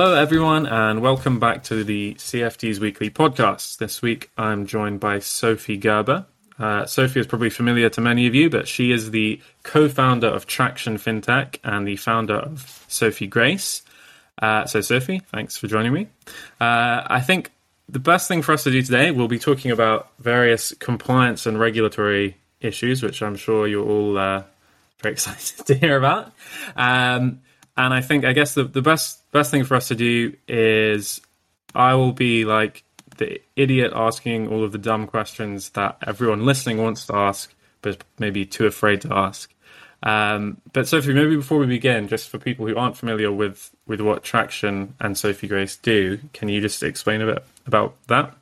Hello, everyone, and welcome back to the CFD's weekly podcast. This week, I'm joined by Sophie Gerber. Uh, Sophie is probably familiar to many of you, but she is the co founder of Traction FinTech and the founder of Sophie Grace. Uh, so, Sophie, thanks for joining me. Uh, I think the best thing for us to do today, we'll be talking about various compliance and regulatory issues, which I'm sure you're all uh, very excited to hear about. Um, and I think I guess the, the best best thing for us to do is I will be like the idiot asking all of the dumb questions that everyone listening wants to ask, but maybe too afraid to ask. Um, but Sophie, maybe before we begin, just for people who aren't familiar with with what Traction and Sophie Grace do, can you just explain a bit about that?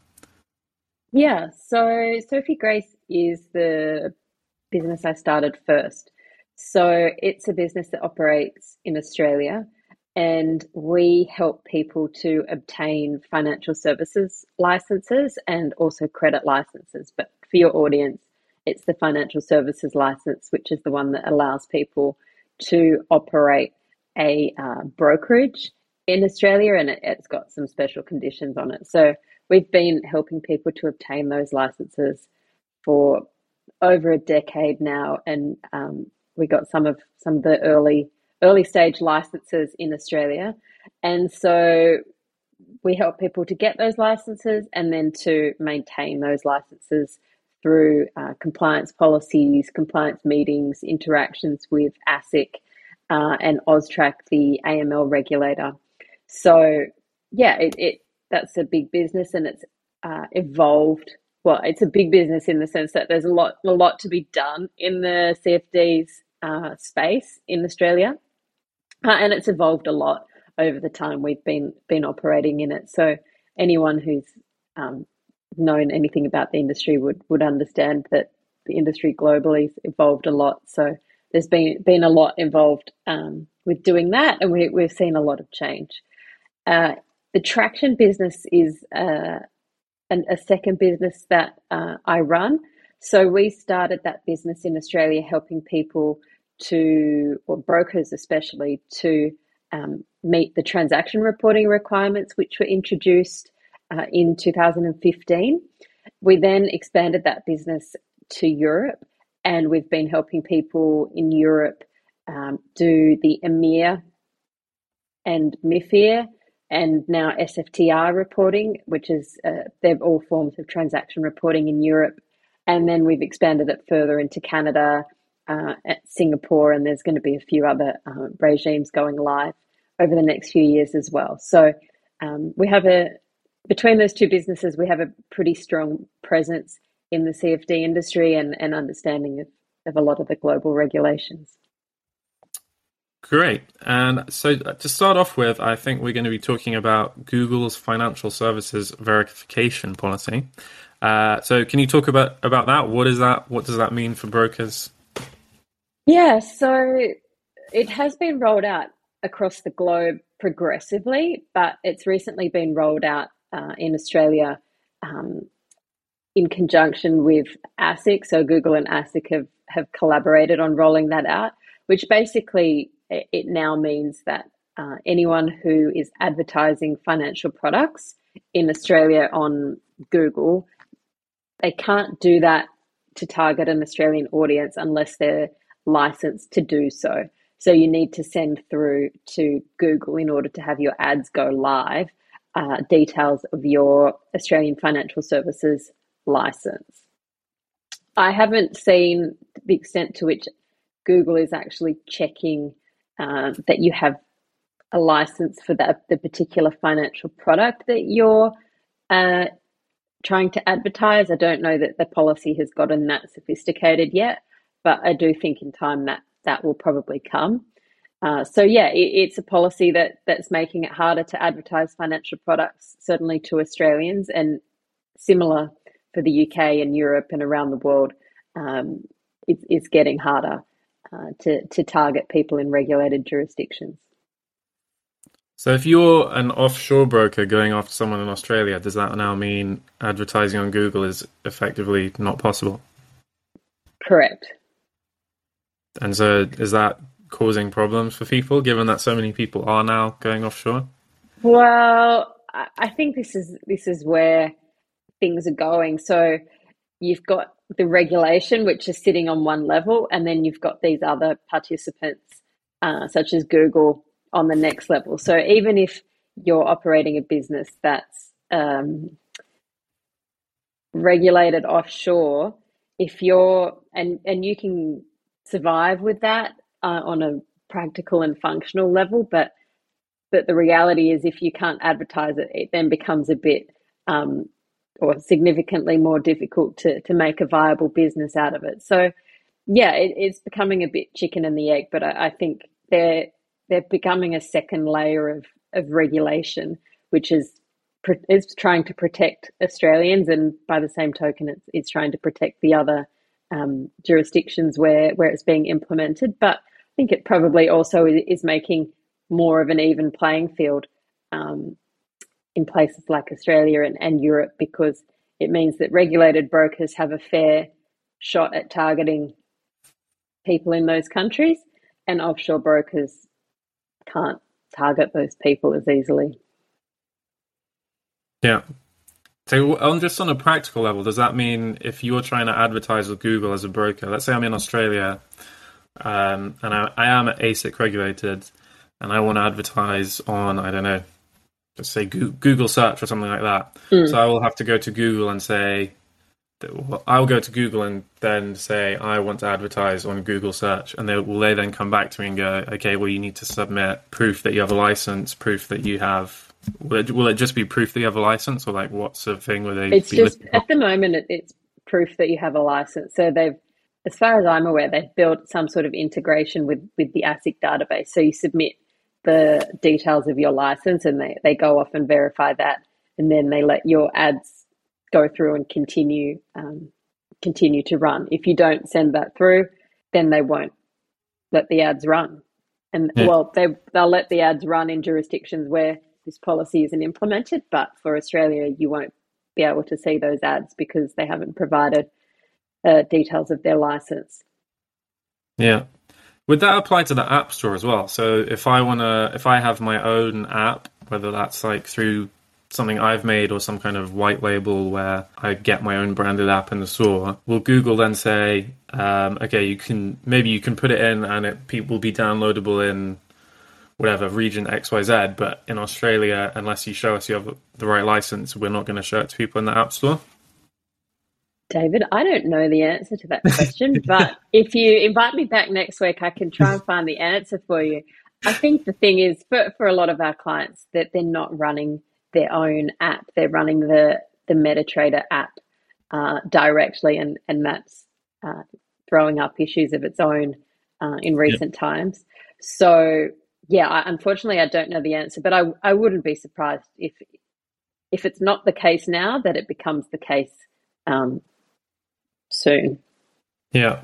Yeah, so Sophie Grace is the business I started first. So it's a business that operates in Australia and we help people to obtain financial services licenses and also credit licenses. But for your audience, it's the financial services license, which is the one that allows people to operate a uh, brokerage in Australia and it, has got some special conditions on it. So we've been helping people to obtain those licenses for over a decade now, and um, we got some of some of the early early stage licenses in Australia, and so we help people to get those licenses and then to maintain those licenses through uh, compliance policies, compliance meetings, interactions with ASIC uh, and AUSTRAC, the AML regulator. So, yeah, it, it that's a big business and it's uh, evolved. Well, it's a big business in the sense that there's a lot, a lot to be done in the CFD's uh, space in Australia, uh, and it's evolved a lot over the time we've been been operating in it. So anyone who's um, known anything about the industry would would understand that the industry globally evolved a lot. So there's been been a lot involved um, with doing that, and we, we've seen a lot of change. Uh, the traction business is uh, an, a second business that uh, I run. So we started that business in Australia, helping people to, or brokers especially, to um, meet the transaction reporting requirements which were introduced uh, in 2015. We then expanded that business to Europe, and we've been helping people in Europe um, do the EMIR and MIFIR and now SFTR reporting, which is uh, they're all forms of transaction reporting in Europe. And then we've expanded it further into Canada, uh, at Singapore, and there's going to be a few other uh, regimes going live over the next few years as well. So um, we have a between those two businesses, we have a pretty strong presence in the CFD industry and, and understanding of, of a lot of the global regulations. Great. And so uh, to start off with, I think we're going to be talking about Google's financial services verification policy. Uh, so can you talk about, about that? What is that? What does that mean for brokers? Yeah, so it has been rolled out across the globe progressively, but it's recently been rolled out uh, in Australia um, in conjunction with ASIC. So Google and ASIC have, have collaborated on rolling that out, which basically it now means that uh, anyone who is advertising financial products in Australia on Google, they can't do that to target an Australian audience unless they're licensed to do so. So you need to send through to Google in order to have your ads go live uh, details of your Australian financial services license. I haven't seen the extent to which Google is actually checking um, that you have a license for that the particular financial product that you're uh, trying to advertise. I don't know that the policy has gotten that sophisticated yet, but I do think in time that that will probably come. Uh, so yeah, it, it's a policy that that's making it harder to advertise financial products, certainly to Australians, and similar for the UK and Europe and around the world. Um, it, it's getting harder uh, to to target people in regulated jurisdictions. So, if you're an offshore broker going after someone in Australia, does that now mean advertising on Google is effectively not possible? Correct. And so, is that causing problems for people, given that so many people are now going offshore? Well, I think this is this is where things are going. So you've got the regulation, which is sitting on one level, and then you've got these other participants, uh, such as Google, on the next level. So even if you're operating a business that's um, regulated offshore, if you're and and you can survive with that uh, on a practical and functional level, but but the reality is if you can't advertise it, it then becomes a bit um, or significantly more difficult to to make a viable business out of it. So yeah, it, it's becoming a bit chicken and the egg, but I, I think they're they're becoming a second layer of of regulation, which is is trying to protect Australians, and by the same token, it's, it's trying to protect the other um, jurisdictions where where it's being implemented. But I think it probably also is making more of an even playing field um, in places like Australia and, and Europe because it means that regulated brokers have a fair shot at targeting people in those countries, and offshore brokers can't target those people as easily. Yeah. So, on just on a practical level, does that mean if you're trying to advertise with Google as a broker, let's say I'm in Australia um, and I, I am ASIC regulated and I want to advertise on, I don't know, just say Google search or something like that. Mm. So I will have to go to Google and say, I'll go to Google and then say I want to advertise on Google search, and they will they then come back to me and go, okay, well you need to submit proof that you have a license, proof that you have. Will it, will it just be proof that you have a license, or like what sort of thing will they? It's just at the moment it, it's proof that you have a license. So they've, as far as I'm aware, they've built some sort of integration with with the ASIC database. So you submit the details of your license, and they they go off and verify that, and then they let your ads go through and continue um, continue to run. If you don't send that through, then they won't let the ads run. And yeah. well, they they'll let the ads run in jurisdictions where this policy isn't implemented, but for Australia, you won't be able to see those ads because they haven't provided uh, details of their license. Yeah. Would that apply to the App Store as well? So if I want to, if I have my own app, whether that's like through something I've made or some kind of white label where I get my own branded app in the store, will Google then say, um, okay, you can maybe you can put it in and it will be downloadable in whatever region XYZ, but in Australia, unless you show us you have the right license, we're not going to show it to people in the App Store? David, I don't know the answer to that question, but if you invite me back next week, I can try and find the answer for you. I think the thing is, for, for a lot of our clients, that they're not running their own app. They're running the the MetaTrader app uh, directly, and and that's uh, throwing up issues of its own uh, in recent yep. times. So yeah, I, unfortunately, I don't know the answer, but I I wouldn't be surprised if if it's not the case now that it becomes the case um, soon. Yeah.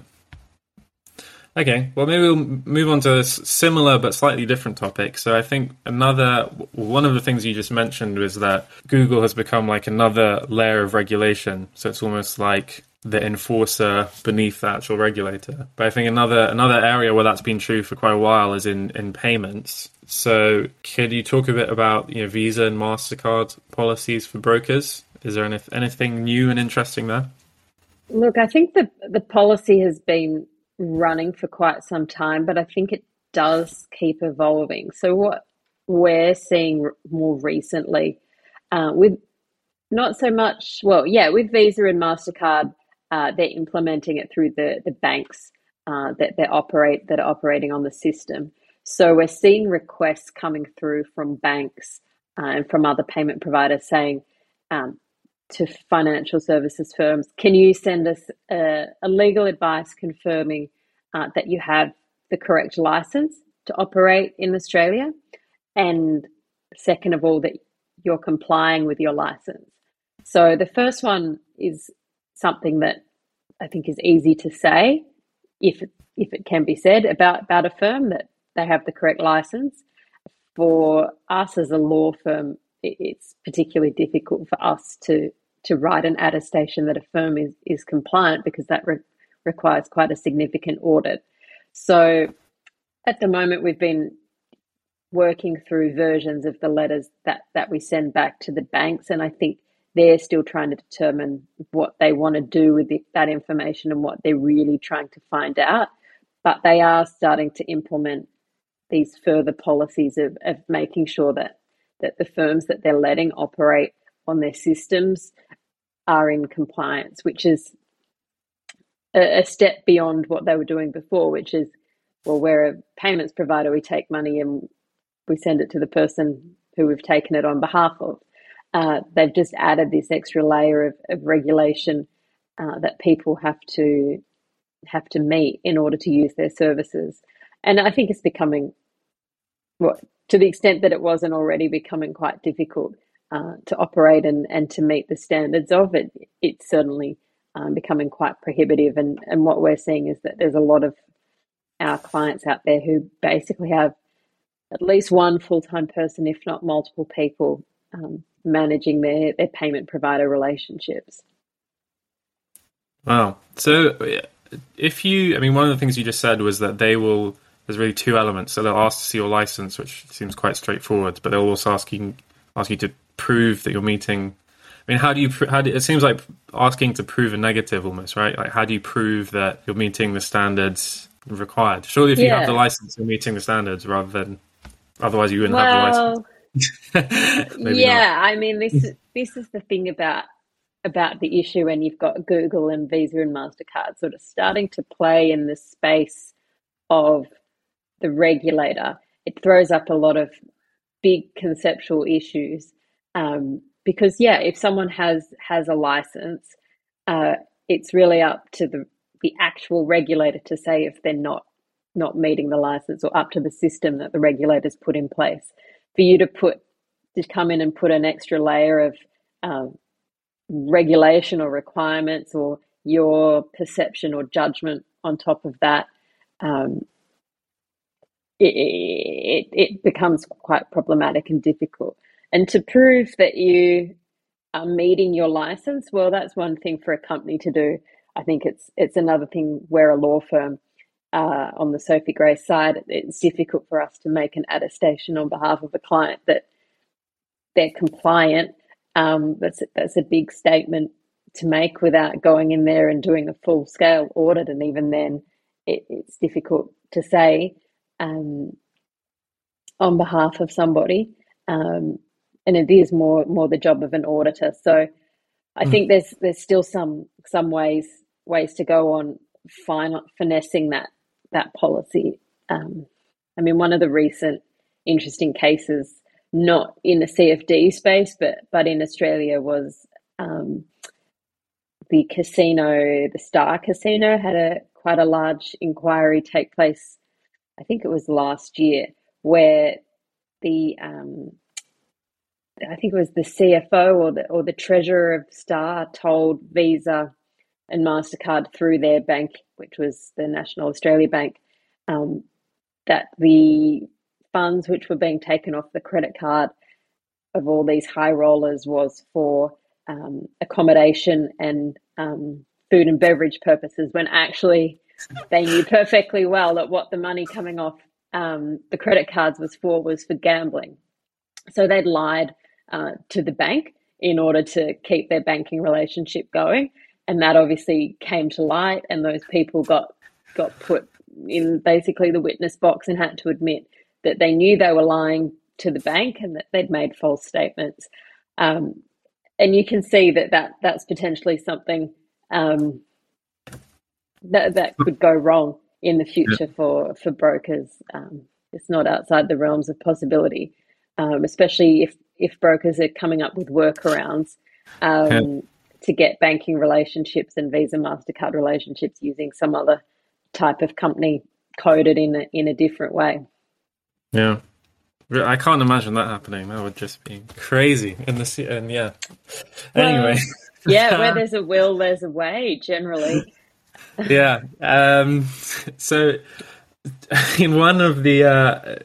Okay, well, maybe we'll move on to a similar but slightly different topic. So, I think another one of the things you just mentioned was that Google has become like another layer of regulation. So, it's almost like the enforcer beneath the actual regulator. But I think another another area where that's been true for quite a while is in in payments. So, could you talk a bit about you know Visa and Mastercard policies for brokers? Is there any, anything new and interesting there? Look, I think the the policy has been running for quite some time, but I think it does keep evolving. So, what we're seeing more recently uh, with not so much, well, yeah, with Visa and MasterCard, uh, they're implementing it through the, the banks uh, that they operate that are operating on the system. So we're seeing requests coming through from banks uh, and from other payment providers saying, um, to financial services firms. Can you send us a, a legal advice confirming uh, that you have the correct license to operate in Australia? And second of all, that you're complying with your license. So the first one is something that I think is easy to say if if it can be said about, about a firm that they have the correct license. For us as a law firm, it's particularly difficult for us to to write an attestation that a firm is is compliant because that re- requires quite a significant audit. So at the moment, we've been working through versions of the letters that that we send back to the banks, and I think they're still trying to determine what they want to do with the, that information and what they're really trying to find out. But they are starting to implement these further policies of, of making sure that that the firms that they're letting operate on their systems are in compliance, which is a, a step beyond what they were doing before, which is well, we're a payments provider, we take money and we send it to the person who we've taken it on behalf of. Uh, they've just added this extra layer of, of regulation uh, that people have to have to meet in order to use their services. And I think it's becoming, well, to the extent that it wasn't already becoming quite difficult uh, to operate and, and to meet the standards of it, it's certainly um, becoming quite prohibitive. And, and what we're seeing is that there's a lot of our clients out there who basically have at least one full time person, if not multiple people, um, managing their, their payment provider relationships. Wow. So, if you, I mean, one of the things you just said was that they will, there's really two elements. So they'll ask to see your license, which seems quite straightforward, but they'll also ask you, ask you to prove that you're meeting. I mean, how do you, how do, it seems like asking to prove a negative almost, right? Like, how do you prove that you're meeting the standards required? Surely if you have the license, you're meeting the standards rather than, otherwise you wouldn't well, have the license. yeah, not. I mean this is this is the thing about about the issue when you've got Google and Visa and Mastercard sort of starting to play in the space of the regulator. It throws up a lot of big conceptual issues um, because yeah, if someone has has a license, uh, it's really up to the the actual regulator to say if they're not not meeting the license or up to the system that the regulators put in place for you to put to come in and put an extra layer of um, regulation or requirements or your perception or judgment on top of that, um, it, it, it becomes quite problematic and difficult. And to prove that you are meeting your license, well, that's one thing for a company to do. I think it's it's another thing where a law firm uh, on the Sophie Grace side, it's difficult for us to make an attestation on behalf of a client that they're compliant. Um, that's that's a big statement to make without going in there and doing a full scale audit, and even then, it, it's difficult to say um, on behalf of somebody. Um, and it is more more the job of an auditor. So, I mm. think there's there's still some some ways ways to go on final, finessing that that policy. Um, I mean, one of the recent interesting cases, not in the CFD space, but but in Australia, was um, the casino, the Star Casino, had a quite a large inquiry take place. I think it was last year, where the um, I think it was the CFO or the or the treasurer of Star told Visa and Mastercard through their bank, which was the National Australia Bank, um, that the funds which were being taken off the credit card of all these high rollers was for um, accommodation and um, food and beverage purposes, when actually they knew perfectly well that what the money coming off um, the credit cards was for was for gambling. So they'd lied uh, to the bank in order to keep their banking relationship going. And that obviously came to light and those people got got put in basically the witness box and had to admit that they knew they were lying to the bank and that they'd made false statements. Um, and you can see that, that that's potentially something um, that that could go wrong in the future yeah. for for brokers. Um, it's not outside the realms of possibility um, especially if if brokers are coming up with workarounds um, yeah to get banking relationships and Visa Mastercard relationships using some other type of company coded in a, in a different way. Yeah. I can't imagine that happening. That would just be crazy. In the and yeah. Anyway, well, yeah, where there's a will, there's a way. Generally. yeah. Um, so, in one of the uh,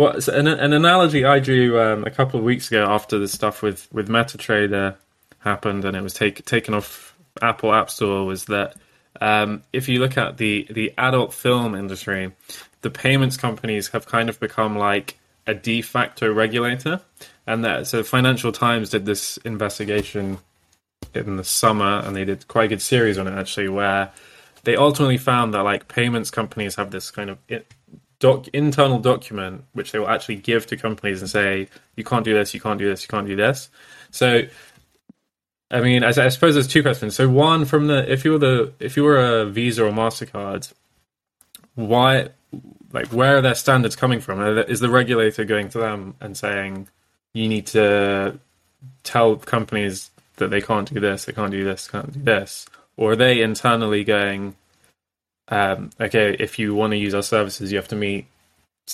what an, an analogy I drew um, a couple of weeks ago after the stuff with with MetaTrader happened and it was take, taken off Apple App Store was that um, if you look at the the adult film industry, the payments companies have kind of become like a de facto regulator, and that so Financial Times did this investigation in the summer, and they did quite a good series on it actually, where they ultimately found that like payments companies have this kind of doc, internal document which they will actually give to companies and say you can't do this, you can't do this, you can't do this. So, I mean, I, I suppose there's two questions. So, one from the if you were the if you were a Visa or Mastercard, why, like, where are their standards coming from? Is the regulator going to them and saying you need to tell companies that they can't do this, they can't do this, can't do this, or are they internally going? Um, okay, if you want to use our services, you have to meet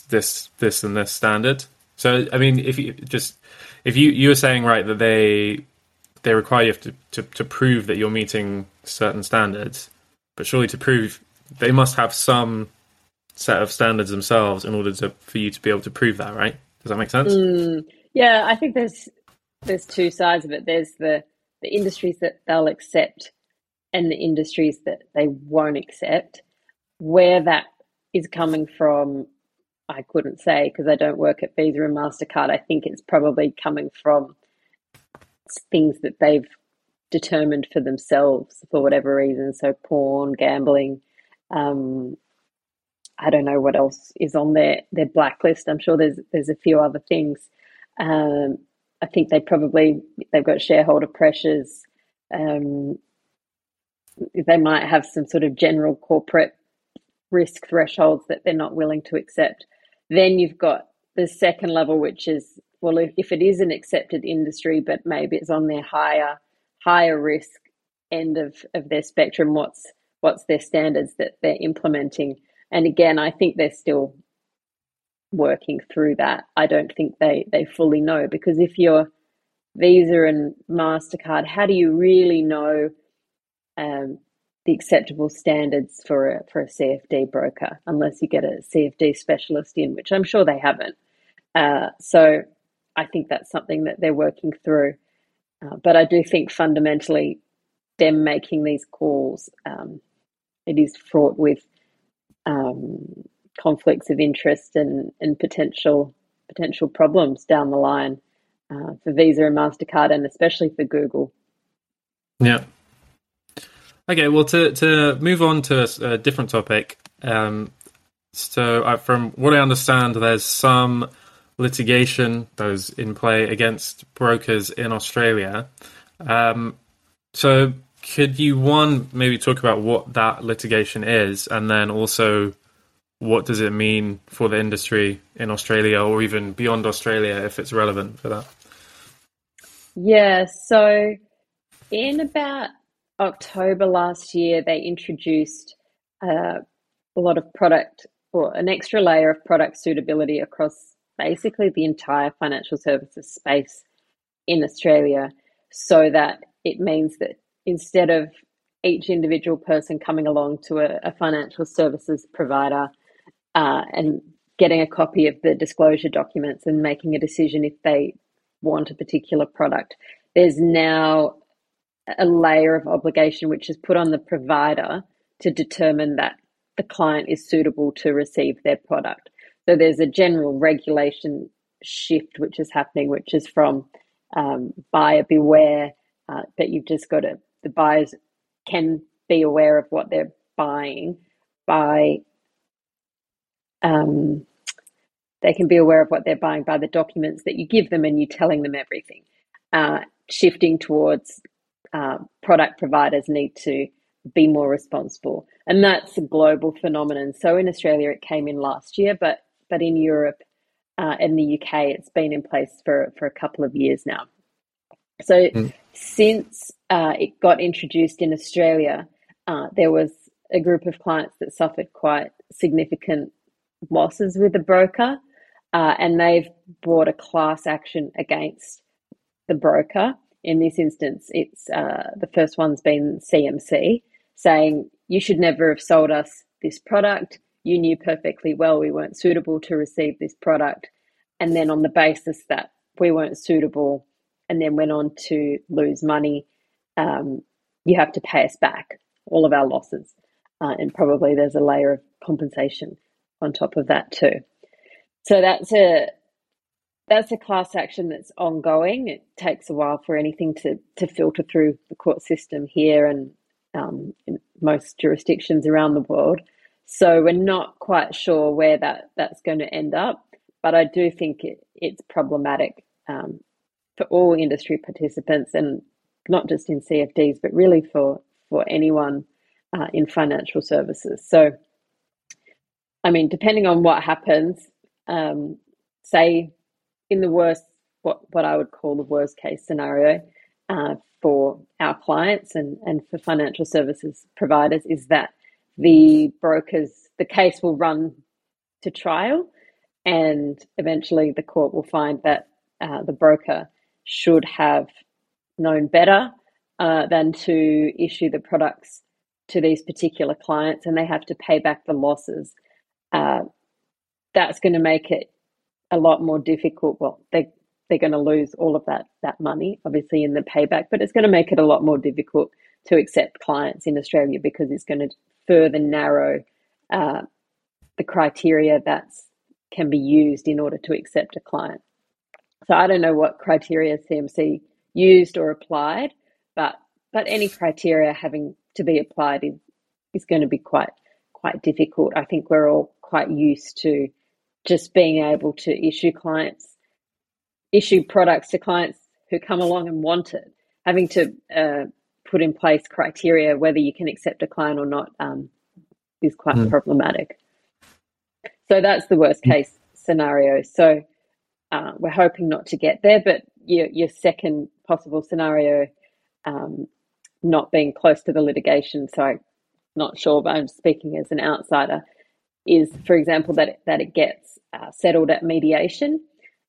this, this, and this standard. So, I mean, if you just if you you were saying right that they they require you to, to, to prove that you're meeting certain standards, but surely to prove they must have some set of standards themselves in order to for you to be able to prove that, right? Does that make sense? Mm, yeah, I think there's there's two sides of it. There's the the industries that they'll accept and the industries that they won't accept. Where that is coming from, I couldn't say because I don't work at Visa and MasterCard. I think it's probably coming from things that they've determined for themselves for whatever reason. So, porn, gambling. Um, I don't know what else is on their, their blacklist. I'm sure there's there's a few other things. Um, I think they probably they've got shareholder pressures. Um, they might have some sort of general corporate risk thresholds that they're not willing to accept. Then you've got the second level, which is well, if, if it is an accepted industry, but maybe it's on their higher higher risk end of, of their spectrum, what's what's their standards that they're implementing? And again, I think they're still working through that. I don't think they they fully know because if you're Visa and Mastercard, how do you really know um, the acceptable standards for a, for a CFD broker unless you get a CFD specialist in, which I'm sure they haven't. Uh, so I think that's something that they're working through. Uh, but I do think fundamentally, them making these calls, um, it is fraught with um, conflicts of interest and, and potential potential problems down the line uh, for Visa and Mastercard, and especially for Google. Yeah, Okay, well, to to move on to a, different topic. Um, so, from what I understand, there's some litigation that is in play against brokers in Australia. Um, so, could you one maybe talk about what that litigation is, and then also what does it mean for the industry in Australia or even beyond Australia if it's relevant for that? Yeah, so in about October last year, they introduced uh, a lot of product or an extra layer of product suitability across basically the entire financial services space in Australia so that it means that instead of each individual person coming along to a, a financial services provider uh, and getting a copy of the disclosure documents and making a decision if they want a particular product, there's now a layer of obligation which is put on the provider to determine that the client is suitable to receive their product. So there's a general regulation shift which is happening, which is from um, buyer beware, uh, that you've just got to, the buyers can be aware of what they're buying by, um, they can be aware of what they're buying by the documents that you give them and you telling them everything. Uh, shifting towards uh, product providers need to be more responsible, and that's a global phenomenon. So in Australia, it came in last year, but but in Europe uh, and the UK, it's been in place for for a couple of years now. So mm. since uh, it got introduced in Australia, uh, there was a group of clients that suffered quite significant losses with the broker, uh, and they've brought a class action against the broker in this instance, it's uh, the first one's been CMC saying you should never have sold us this product. You knew perfectly well we weren't suitable to receive this product. And then on the basis that we weren't suitable and then went on to lose money, um, you have to pay us back all of our losses. Uh, and probably there's a layer of compensation on top of that too. So that's a that's a class action that's ongoing. It takes a while for anything to, to filter through the court system here and um, in most jurisdictions around the world. So we're not quite sure where that, that's going to end up, but I do think it, it's problematic um, for all industry participants and not just in CFDs, but really for, for anyone uh, in financial services. So, I mean, depending on what happens, um, say in the worst, what, what I would call the worst case scenario uh, for our clients and, and for financial services providers is that the brokers, the case will run to trial and eventually the court will find that uh, the broker should have known better uh, than to issue the products to these particular clients and they have to pay back the losses. Uh, that's going to make it a lot more difficult. Well, they they're going to lose all of that that money, obviously in the payback, but it's going to make it a lot more difficult to accept clients in Australia because it's going to further narrow uh, the criteria that can be used in order to accept a client. So I don't know what criteria CMC used or applied, but but any criteria having to be applied is, is going to be quite quite difficult. I think we're all quite used to just being able to issue clients, issue products to clients who come along and want it. Having to uh, put in place criteria whether you can accept a client or not um, is quite mm. problematic. So that's the worst hmm. case scenario. So uh, we're hoping not to get there, but your, your second possible scenario, um, not being close to the litigation, so I'm not sure, but I'm speaking as an outsider, is, for example, that it, that it gets uh, settled at mediation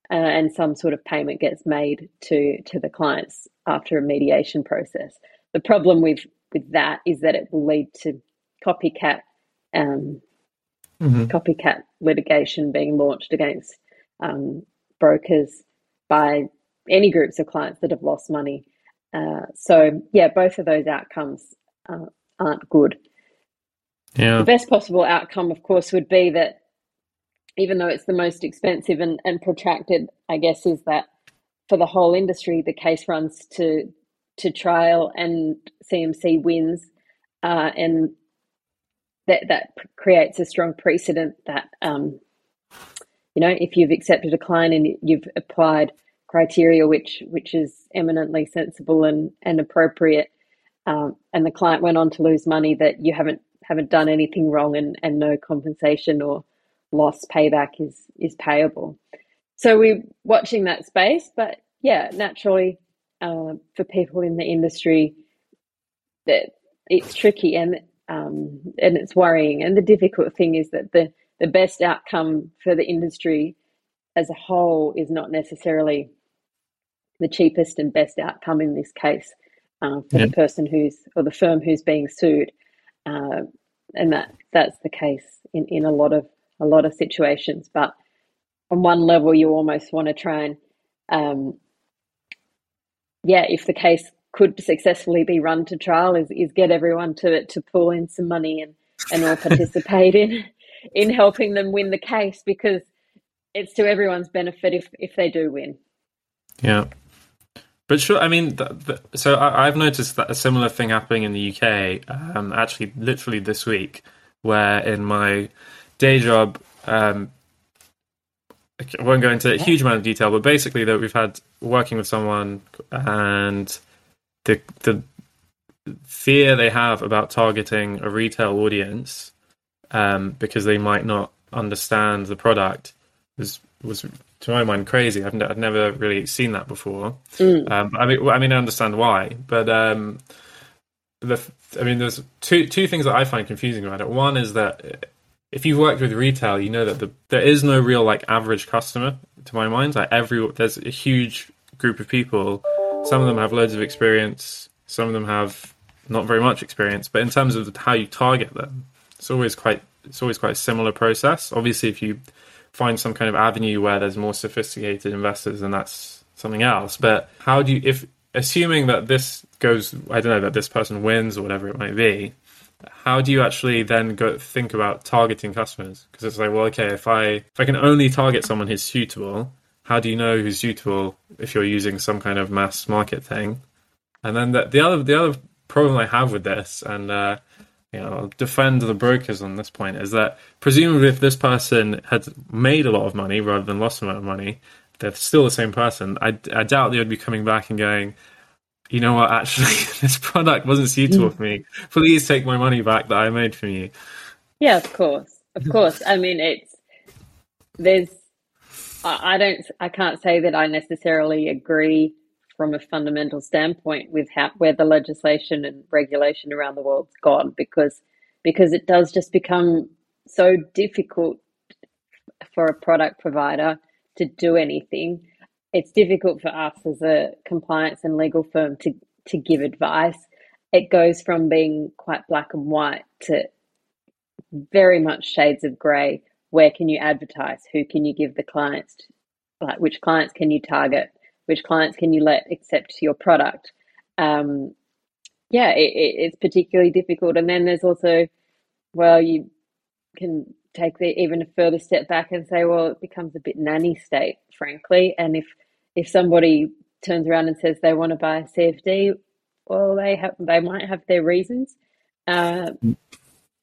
uh, and some sort of payment gets made to to the clients after a mediation process. The problem with with that is that it will lead to copycat um, mm-hmm. copycat litigation being launched against um, brokers by any groups of clients that have lost money. Uh, so yeah, both of those outcomes uh, aren't good. Yeah. The best possible outcome, of course, would be that even though it's the most expensive and, and protracted, I guess, is that for the whole industry, the case runs to to trial and CMC wins, uh, and that that creates a strong precedent that um, you know if you've accepted a client and you've applied criteria which which is eminently sensible and and appropriate, um, and the client went on to lose money, that you haven't haven't done anything wrong and, and no compensation or loss payback is is payable. So we're watching that space, but yeah, naturally, uh, for people in the industry, that it's tricky and um, and it's worrying. And the difficult thing is that the the best outcome for the industry as a whole is not necessarily the cheapest and best outcome in this case uh, for the person who's or the firm who's being sued. Uh, and that that's the case in, in a lot of a lot of situations. But on one level, you almost want to try and, um, yeah, if the case could successfully be run to trial, is, is get everyone to to pull in some money and and all participate in in helping them win the case because it's to everyone's benefit if if they do win. Yeah. But sure, I mean, the, the, so I, have noticed that a similar thing happening in the UK, um, actually, literally this week, where in my day job, um, I won't go into a huge amount of detail, but basically that we've had working with someone and the the fear they have about targeting a retail audience um, because they might not understand the product was was to my mind crazy. I've, n- I've never really seen that before. Mm. Um, I mean, I mean, I understand why, but um, the I mean, there's two two things that I find confusing about it. One is that if you've worked with retail, you know that the, there is no real like average customer. To my mind, like every there's a huge group of people. Some of them have loads of experience. Some of them have not very much experience. But in terms of how you target them, it's always quite it's always quite a similar process. Obviously, if you find some kind of avenue where there's more sophisticated investors, and that's something else. But how do you if assuming that this goes, I don't know, that this person wins or whatever it might be, how do you actually then go think about targeting customers? Because it's like, well, okay, if I if I can only target someone who's suitable, how do you know who's suitable if you're using some kind of mass market thing? And then the, the other the other problem I have with this, and uh, you know, I'll defend the brokers on this point, is that presumably if this person had made a lot of money rather than lost a lot of money, they're still the same person. I, I doubt they would be coming back and going, you know what, actually, this product wasn't suitable for me. Please take my money back that I made from you. Yeah, of course. Of mm-hmm. course. I mean, it's, there's, I don't, I can't say that I necessarily agree from a fundamental standpoint with how, where the legislation and regulation around the world's gone because, because it does just become so difficult for a product provider to do anything it's difficult for us as a compliance and legal firm to to give advice. It goes from being quite black and white to very much shades of grey. Where can you advertise? Who can you give the clients? To, like which clients can you target? Which clients can you let accept your product? Um, yeah, it, it, it's particularly difficult. And then there's also, well, you can take the even a further step back and say, well, it becomes a bit nanny state, frankly. And if if somebody turns around and says they want to buy a CFD, well, they have they might have their reasons. Uh,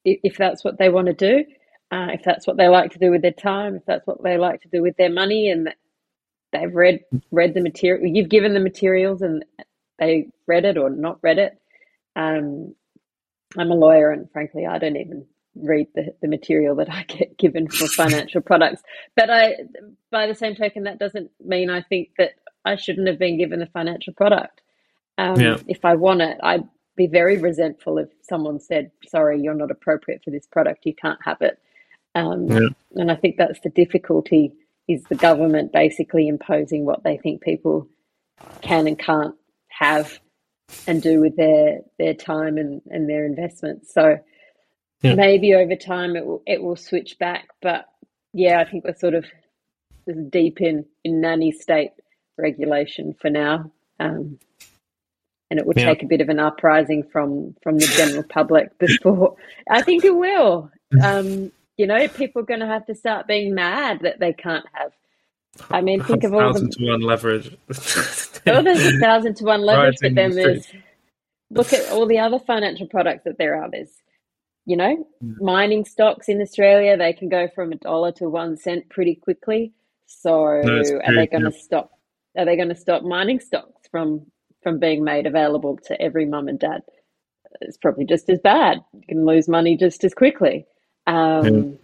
if that's what they want to do, uh, if that's what they like to do with their time, if that's what they like to do with their money, and they've read read the material, you've given the materials, and they read it or not read it. Um, I'm a lawyer, and frankly, I don't even read the, the material that I get given for financial products. But I, by the same token, that doesn't mean I think that I shouldn't have been given the financial product. Um, yeah. If I want it, I'd be very resentful if someone said, "Sorry, you're not appropriate for this product. You can't have it." Um, yeah. And I think that's the difficulty: is the government basically imposing what they think people can and can't have and do with their their time and, and their investments. So yeah. Maybe over time it will it will switch back, but yeah, I think we're sort of deep in in nanny state regulation for now, um, and it will yeah. take a bit of an uprising from from the general public before. I think it will. Um, you know, people are going to have to start being mad that they can't have. I mean, think of all the to one leverage. oh, there's a thousand to one leverage, but then there's look at all the other financial products that there are. There's you know, mm. mining stocks in Australia, they can go from a dollar to one cent pretty quickly. So no, are they going to yeah. stop? Are they going to stop mining stocks from from being made available to every mum and dad? It's probably just as bad. You can lose money just as quickly. Um,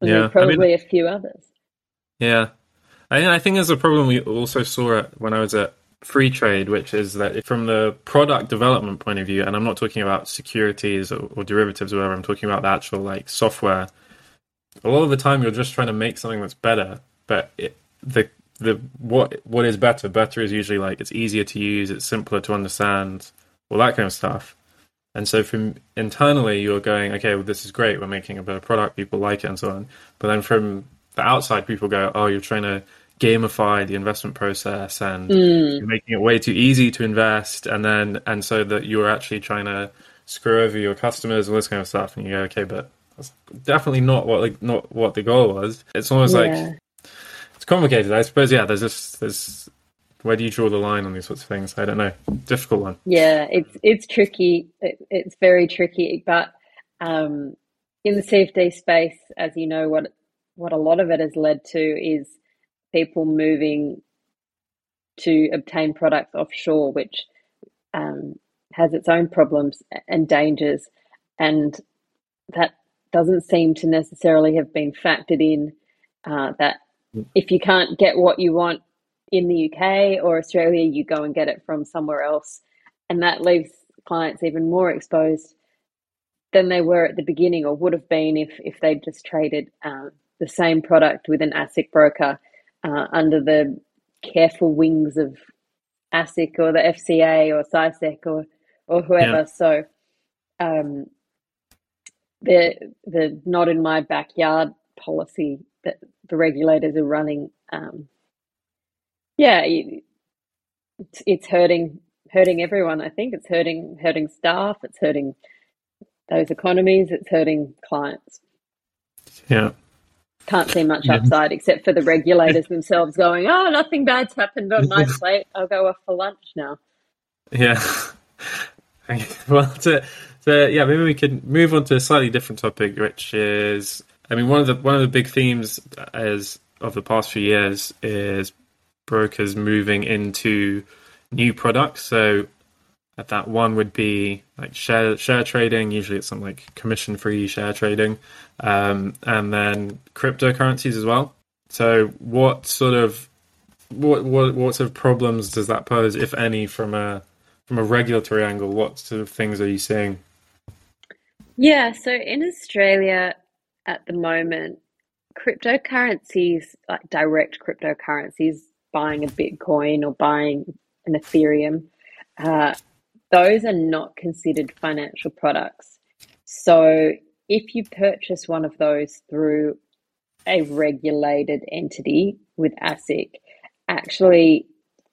yeah, yeah. probably I mean, a few others. Yeah, I, I think there's a problem we also saw when I was at Freetrade, which is that from the product development point of view, and I'm not talking about securities or, or derivatives or whatever, I'm talking about the actual like software. A lot of the time, you're just trying to make something that's better, but it, the the what what is better? Better is usually like it's easier to use, it's simpler to understand, all that kind of stuff. And so from internally, you're going, okay, well, this is great. We're making a better product. People like it and so on. But then from the outside, people go, oh, you're trying to gamify the investment process and mm. you're making it way too easy to invest and then and so that you're actually trying to screw over your customers and this kind of stuff and you go okay but that's definitely not what like not what the goal was it's almost yeah. like it's complicated i suppose yeah there's just there's where do you draw the line on these sorts of things i don't know difficult one yeah it's it's tricky it, it's very tricky but um in the cfd space as you know what what a lot of it has led to is people moving to obtain products offshore, which um, has its own problems and dangers. And that doesn't seem to necessarily have been factored in. Uh, that if you can't get what you want in the UK or Australia, you go and get it from somewhere else. And that leaves clients even more exposed than they were at the beginning or would have been if, if they'd just traded uh, the same product with an ASIC broker uh, under the careful wings of ASIC or the FCA or CySEC or or whoever. Yeah. So um, the the not in my backyard policy that the regulators are running, um, yeah, it's, it's hurting hurting everyone. I think it's hurting hurting staff. It's hurting those economies. It's hurting clients. Yeah. can't see much upside except for the regulators themselves going, "Oh, nothing bad's happened on my plate. I'll go off for lunch now." Yeah. well, to, to, yeah, maybe we can move on to a slightly different topic, which is, I mean, one of the one of the big themes uh, as of the past few years is brokers moving into new products. So that one would be like share share trading. Usually, it's something like commission free share trading, um, and then cryptocurrencies as well. So, what sort of what what what sort of problems does that pose, if any, from a from a regulatory angle? What sort of things are you seeing? Yeah, so in Australia at the moment, cryptocurrencies, like direct cryptocurrencies, buying a Bitcoin or buying an Ethereum, uh, those are not considered financial products. So if you purchase one of those through a regulated entity with ASIC, actually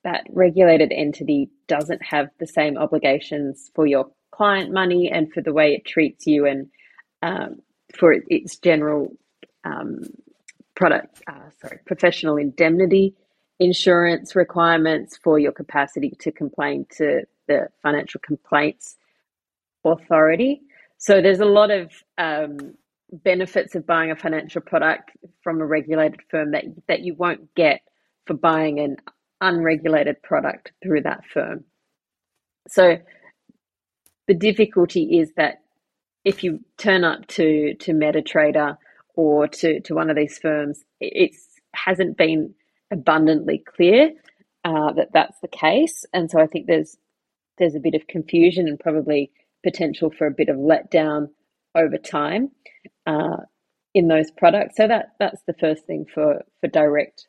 that regulated entity doesn't have the same obligations for your client money and for the way it treats you and um, for its general um, product, uh, sorry, professional indemnity insurance requirements for your capacity to complain to the Financial Complaints Authority. So there's a lot of um, benefits of buying a financial product from a regulated firm that that you won't get for buying an unregulated product through that firm. So the difficulty is that if you turn up to to MetaTrader or to to one of these firms, it hasn't been abundantly clear uh, that that's the case, and so I think there's there's a bit of confusion and probably potential for a bit of letdown over time uh, in those products. So that that's the first thing for for direct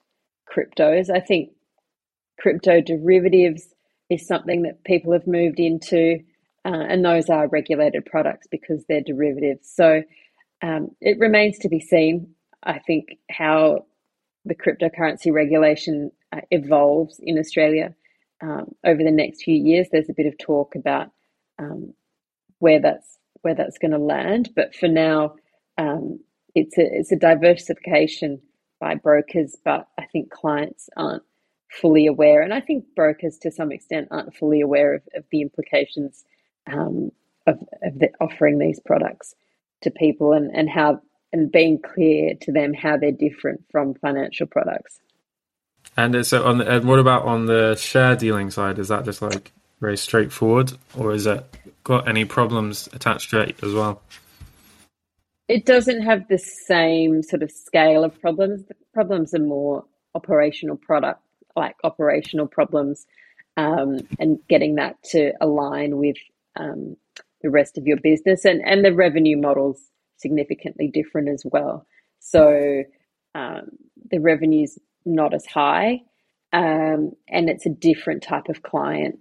cryptos. I think crypto derivatives is something that people have moved into, uh, and those are regulated products because they're derivatives. So um, it remains to be seen. I think how the cryptocurrency regulation uh, evolves in Australia um, over the next few years. There's a bit of talk about um, where that's where that's going to land, but for now, um, it's a it's a diversification by brokers, but I think clients aren't fully aware, and I think brokers to some extent aren't fully aware of, of the implications um, of, of the, offering these products to people and, and how and being clear to them how they're different from financial products. And so, on the, and what about on the share dealing side? Is that just like very straightforward, or is it got any problems attached to it as well? It doesn't have the same sort of scale of problems. The problems are more operational product, like operational problems, um, and getting that to align with um, the rest of your business, and and the revenue models significantly different as well. So um, the revenues not as high. Um, and it's a different type of client,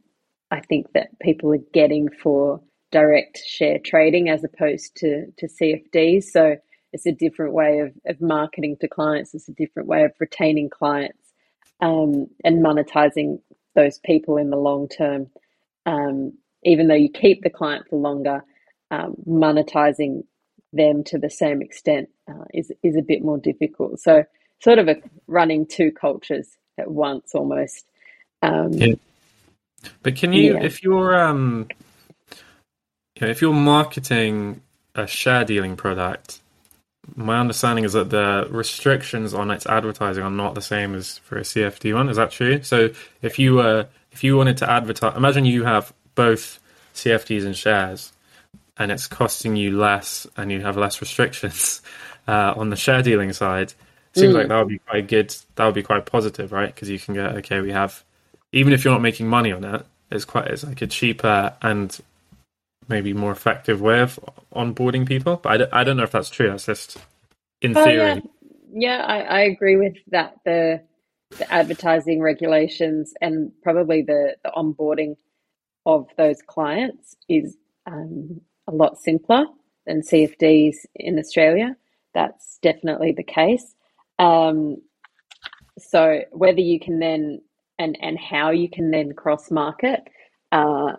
I think, that people are getting for direct share trading as opposed to, to CFDs. So it's a different way of, of marketing to clients, it's a different way of retaining clients um, and monetizing those people in the long term. Um, even though you keep the client for longer, um, monetizing them to the same extent uh, is is a bit more difficult. So sort of a running two cultures at once almost. Um, yeah. But can you, yeah. if you're, um, you know, if you're marketing a share dealing product, my understanding is that the restrictions on its advertising are not the same as for a CFD one. Is that true? So if you were, if you wanted to advertise, imagine you have both CFDs and shares, and it's costing you less, and you have less restrictions uh, on the share dealing side seems mm. like that would be quite good. That would be quite positive, right? Because you can get okay, we have even if you're not making money on it, it's quite it's like a cheaper and maybe more effective way of onboarding people. But I d- I don't know if that's true. That's just in oh, theory. Yeah, yeah I, I agree with that. The the advertising regulations and probably the, the onboarding of those clients is um, a lot simpler than CFDs in Australia. That's definitely the case. Um, so whether you can then and and how you can then cross market uh,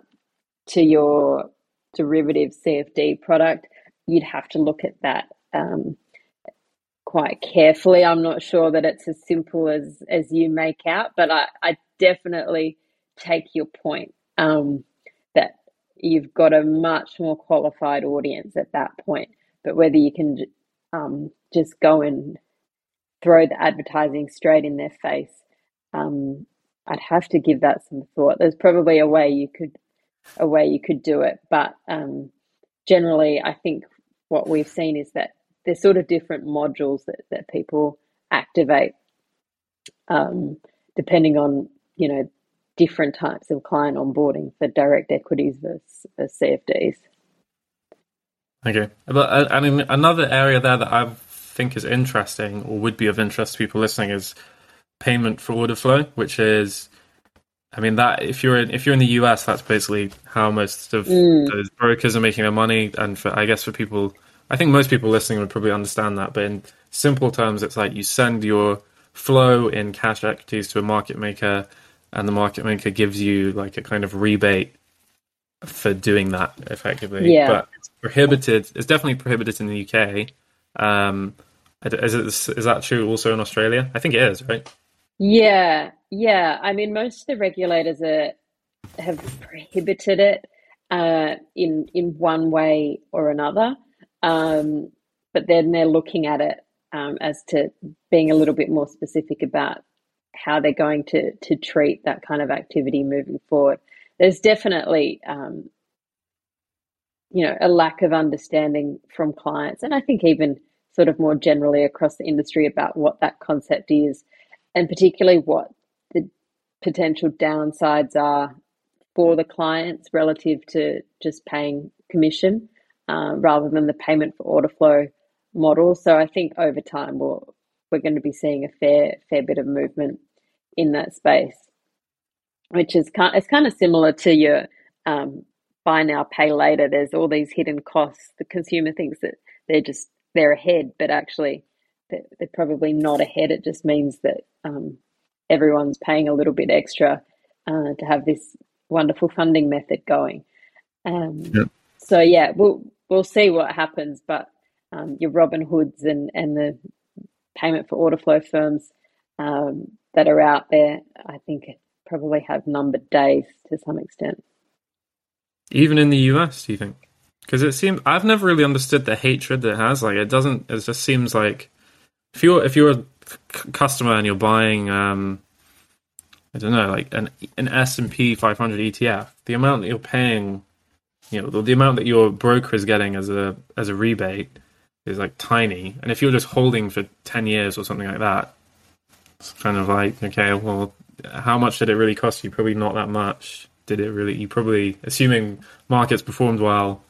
to your derivative CFD product, you'd have to look at that um, quite carefully. I'm not sure that it's as simple as as you make out, but I, I definitely take your point um, you've got a much more qualified audience at that point. But whether you can um, just go and throw the advertising straight in their face, um, I'd have to give that some thought. There's probably a way you could a way you could do it, but um, generally, I think what we've seen is that there's sort of different modules that, that people activate um, depending on you know different types of client onboarding for direct equities versus, versus CFDs. Okay, but I mean another area there that I think is interesting or would be of interest to people listening is payment for order flow, which is I mean that if you're in if you're in the US, that's basically how most of mm. those brokers are making their money. And for I guess for people, I think most people listening would probably understand that. But in simple terms, it's like you send your flow in cash equities to a market maker, and the market maker gives you like a kind of rebate for doing that effectively. Yeah. But it's prohibited. It's definitely prohibited in the UK. Um, is, it, is that true also in Australia? I think it is, right? Yeah, yeah. I mean, most of the regulators are, have prohibited it uh, in in one way or another, um, but then they're looking at it um, as to being a little bit more specific about how they're going to to treat that kind of activity moving forward. There's definitely um, you know a lack of understanding from clients, and I think even sort of more generally across the industry about what that concept is and particularly what the potential downsides are for the clients relative to just paying commission uh, rather than the payment for order flow model. So I think over time we'll, we're going to be seeing a fair fair bit of movement in that space, which is kind it's kind of similar to your um, buy now pay later. There's all these hidden costs. The consumer thinks that they're just they're ahead, but actually they're, they're probably not ahead. It just means that um, everyone's paying a little bit extra uh, to have this wonderful funding method going. Um, yep. So yeah, we'll we'll see what happens. But um, your Robinhoods and and the payment for order flow firms um, that are out there, I think probably have numbered days to some extent. Even in the US, do you think? Because it seems I've never really understood the hatred that it has. Like it doesn't. It just seems like if you're if you're a customer and you're buying, um, I don't know, like an an S and P 500 ETF, the amount that you're paying, you know, the, the amount that your broker is getting as a as a rebate is like tiny. And if you're just holding for 10 years or something like that, it's kind of like, okay, well, how much did it really cost you? Probably not that much. Did it really? You probably, assuming markets performed well,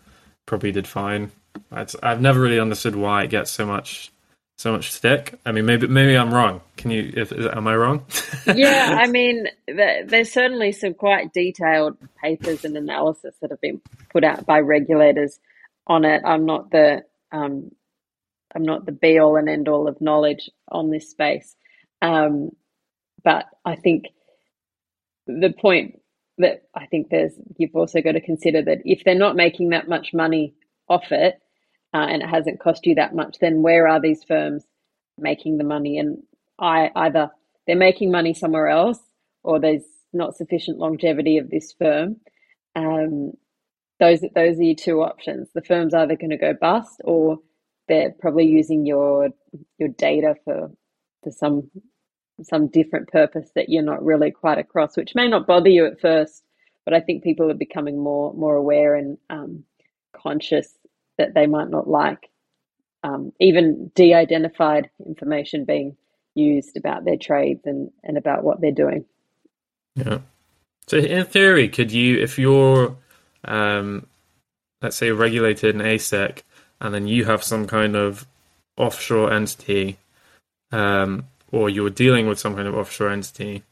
probably did fine. I've never really understood why it gets so much so much stick. I mean, maybe maybe I'm wrong. Can you? If, is, am I wrong? yeah, I mean, there's certainly some quite detailed papers and analysis that have been put out by regulators on it. I'm not the um, I'm not the be all and end all of knowledge on this space, um, but I think the point that I think there's you've also got to consider that if they're not making that much money off it uh, and it hasn't cost you that much, then where are these firms making the money? And I either they're making money somewhere else, or there's not sufficient longevity of this firm. Um, those those are your two options. The firm's either going to go bust, or they're probably using your your data for for some some different purpose that you're not really quite across, which may not bother you at first, but I think people are becoming more more aware and um, conscious that they might not like. Um, even de identified information being used about their trades and, and about what they're doing. Yeah. So, in theory, could you, if you're, um, let's say, regulated in ASIC, and then you have some kind of offshore entity, um, or you're dealing with some kind of offshore entity,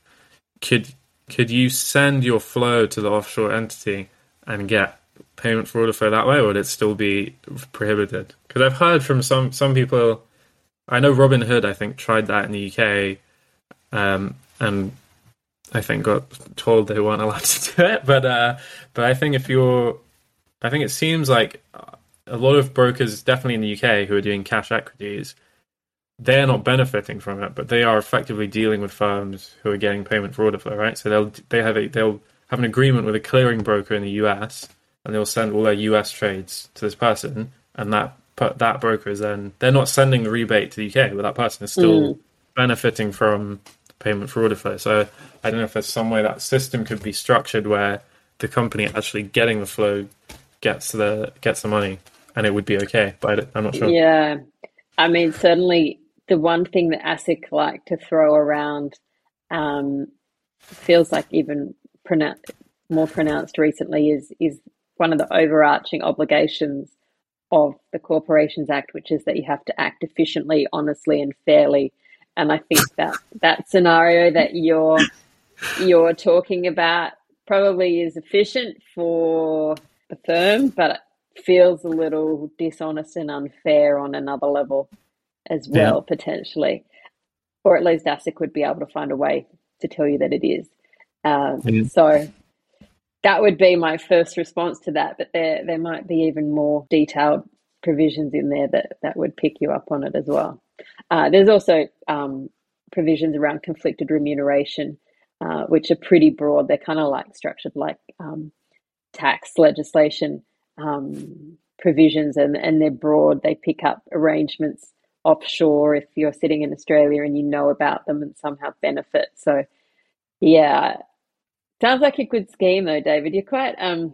could could you send your flow to the offshore entity and get payment for order flow that way, or would it still be prohibited? Because I've heard from some some people. I know Robinhood, I think, tried that in the UK, um, and I think got told they weren't allowed to do it. But uh, but I think if you're, I think it seems like a lot of brokers, definitely in the UK, who are doing cash equities, they're not benefiting from it, but they are effectively dealing with firms who are getting payment for order flow, right? So they'll they have a they'll have an agreement with a clearing broker in the US, and they'll send all their US trades to this person, and that that broker is then they're not sending the rebate to the UK, but that person is still mm. benefiting from payment for order flow. So I don't know if there's some way that system could be structured where the company actually getting the flow gets the gets the money, and it would be okay. But I'm not sure. Yeah, I mean certainly the one thing that ASIC like to throw around um, feels like even more pronounced recently is is one of the overarching obligations of the Corporations Act, which is that you have to act efficiently, honestly, and fairly. And I think that that scenario that you're you're talking about probably is efficient for the firm, but feels a little dishonest and unfair on another level as well, yeah. potentially. Or at least ASIC would be able to find a way to tell you that it is. Um, mm. So that would be my first response to that. But there there might be even more detailed provisions in there that that would pick you up on it as well. Uh, there's also um, provisions around conflicted remuneration, uh, which are pretty broad. They're kind of like structured like um, tax legislation um, provisions, and and they're broad. They pick up arrangements offshore if you're sitting in Australia and you know about them and somehow benefit. So, yeah, sounds like a good scheme though, David. You're quite um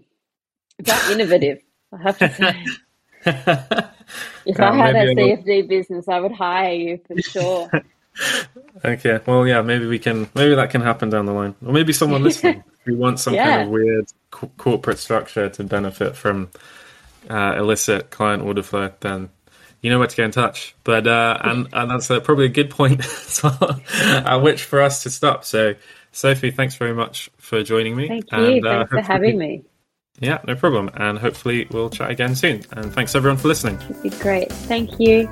quite innovative, I have to say. if I had a CFD business, I would hire you for sure. okay, well, yeah, maybe we can, maybe that can happen down the line, or maybe someone listening who wants some yeah. kind of weird co- corporate structure to benefit from uh, illicit client order flow, then you know where to get in touch. But uh, and and that's uh, probably a good point at which for us to stop. So, Sophie, thanks very much for joining me. Thank you. And, uh, thanks for having me. Yeah, no problem. And hopefully we'll chat again soon. And thanks everyone for listening. It'd be great. Thank you.